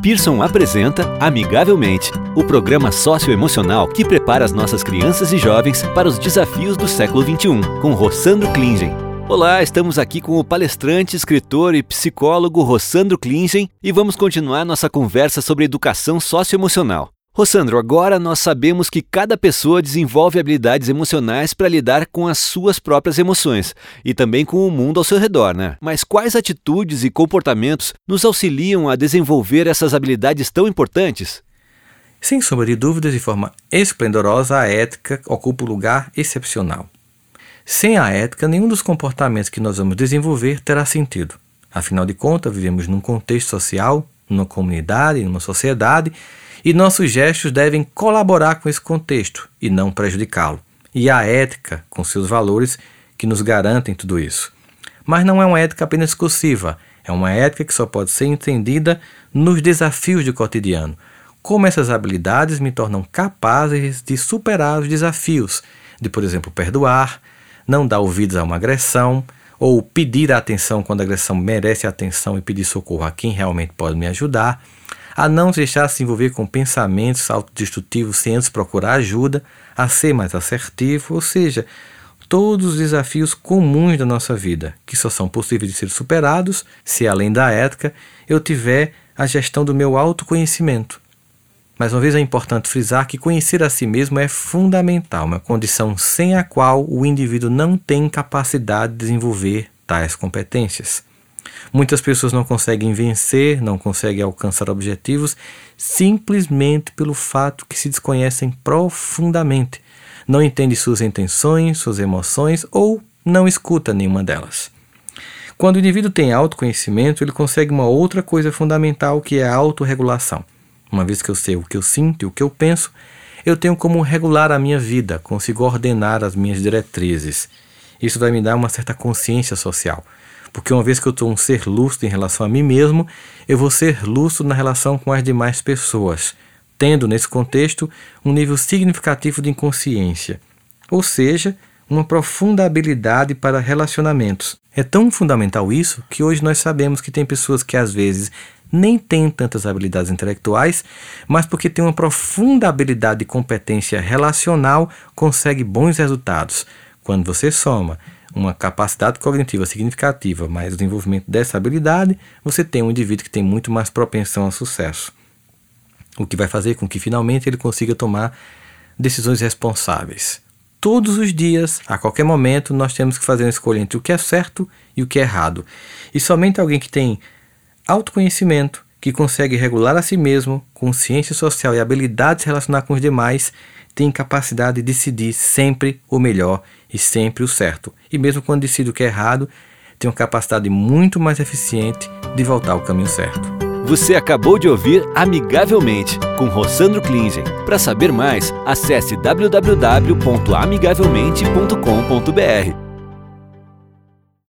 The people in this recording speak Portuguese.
Pearson apresenta Amigavelmente, o programa socioemocional que prepara as nossas crianças e jovens para os desafios do século XXI, com Rossandro Klingen. Olá, estamos aqui com o palestrante, escritor e psicólogo Rossandro Klingen e vamos continuar nossa conversa sobre educação socioemocional. Rossandro, agora nós sabemos que cada pessoa desenvolve habilidades emocionais para lidar com as suas próprias emoções e também com o mundo ao seu redor, né? Mas quais atitudes e comportamentos nos auxiliam a desenvolver essas habilidades tão importantes? Sem sombra de dúvidas, de forma esplendorosa, a ética ocupa um lugar excepcional. Sem a ética, nenhum dos comportamentos que nós vamos desenvolver terá sentido. Afinal de contas, vivemos num contexto social, numa comunidade, numa sociedade e nossos gestos devem colaborar com esse contexto e não prejudicá-lo. E a ética, com seus valores, que nos garantem tudo isso. Mas não é uma ética apenas discursiva, é uma ética que só pode ser entendida nos desafios do cotidiano. Como essas habilidades me tornam capazes de superar os desafios, de, por exemplo, perdoar, não dar ouvidos a uma agressão, ou pedir atenção quando a agressão merece atenção e pedir socorro a quem realmente pode me ajudar a não deixar se envolver com pensamentos autodestrutivos sem antes procurar ajuda, a ser mais assertivo, ou seja, todos os desafios comuns da nossa vida, que só são possíveis de ser superados se, além da ética, eu tiver a gestão do meu autoconhecimento. Mais uma vez é importante frisar que conhecer a si mesmo é fundamental, uma condição sem a qual o indivíduo não tem capacidade de desenvolver tais competências. Muitas pessoas não conseguem vencer, não conseguem alcançar objetivos simplesmente pelo fato que se desconhecem profundamente, não entendem suas intenções, suas emoções ou não escuta nenhuma delas. Quando o indivíduo tem autoconhecimento, ele consegue uma outra coisa fundamental que é a autorregulação. Uma vez que eu sei o que eu sinto e o que eu penso, eu tenho como regular a minha vida, consigo ordenar as minhas diretrizes. Isso vai me dar uma certa consciência social. Porque uma vez que eu sou um ser lúcido em relação a mim mesmo, eu vou ser lúcido na relação com as demais pessoas, tendo nesse contexto um nível significativo de inconsciência, ou seja, uma profunda habilidade para relacionamentos. É tão fundamental isso que hoje nós sabemos que tem pessoas que às vezes nem têm tantas habilidades intelectuais, mas porque tem uma profunda habilidade e competência relacional, consegue bons resultados. Quando você soma uma capacidade cognitiva significativa, mais o desenvolvimento dessa habilidade, você tem um indivíduo que tem muito mais propensão ao sucesso. O que vai fazer com que finalmente ele consiga tomar decisões responsáveis. Todos os dias, a qualquer momento, nós temos que fazer uma escolha entre o que é certo e o que é errado. E somente alguém que tem autoconhecimento, que consegue regular a si mesmo, consciência social e habilidade de se relacionar com os demais, tem capacidade de decidir sempre o melhor e sempre o certo. E mesmo quando decide o que é errado, tem uma capacidade muito mais eficiente de voltar ao caminho certo. Você acabou de ouvir Amigavelmente, com Rossandro Klingen. Para saber mais, acesse www.amigavelmente.com.br.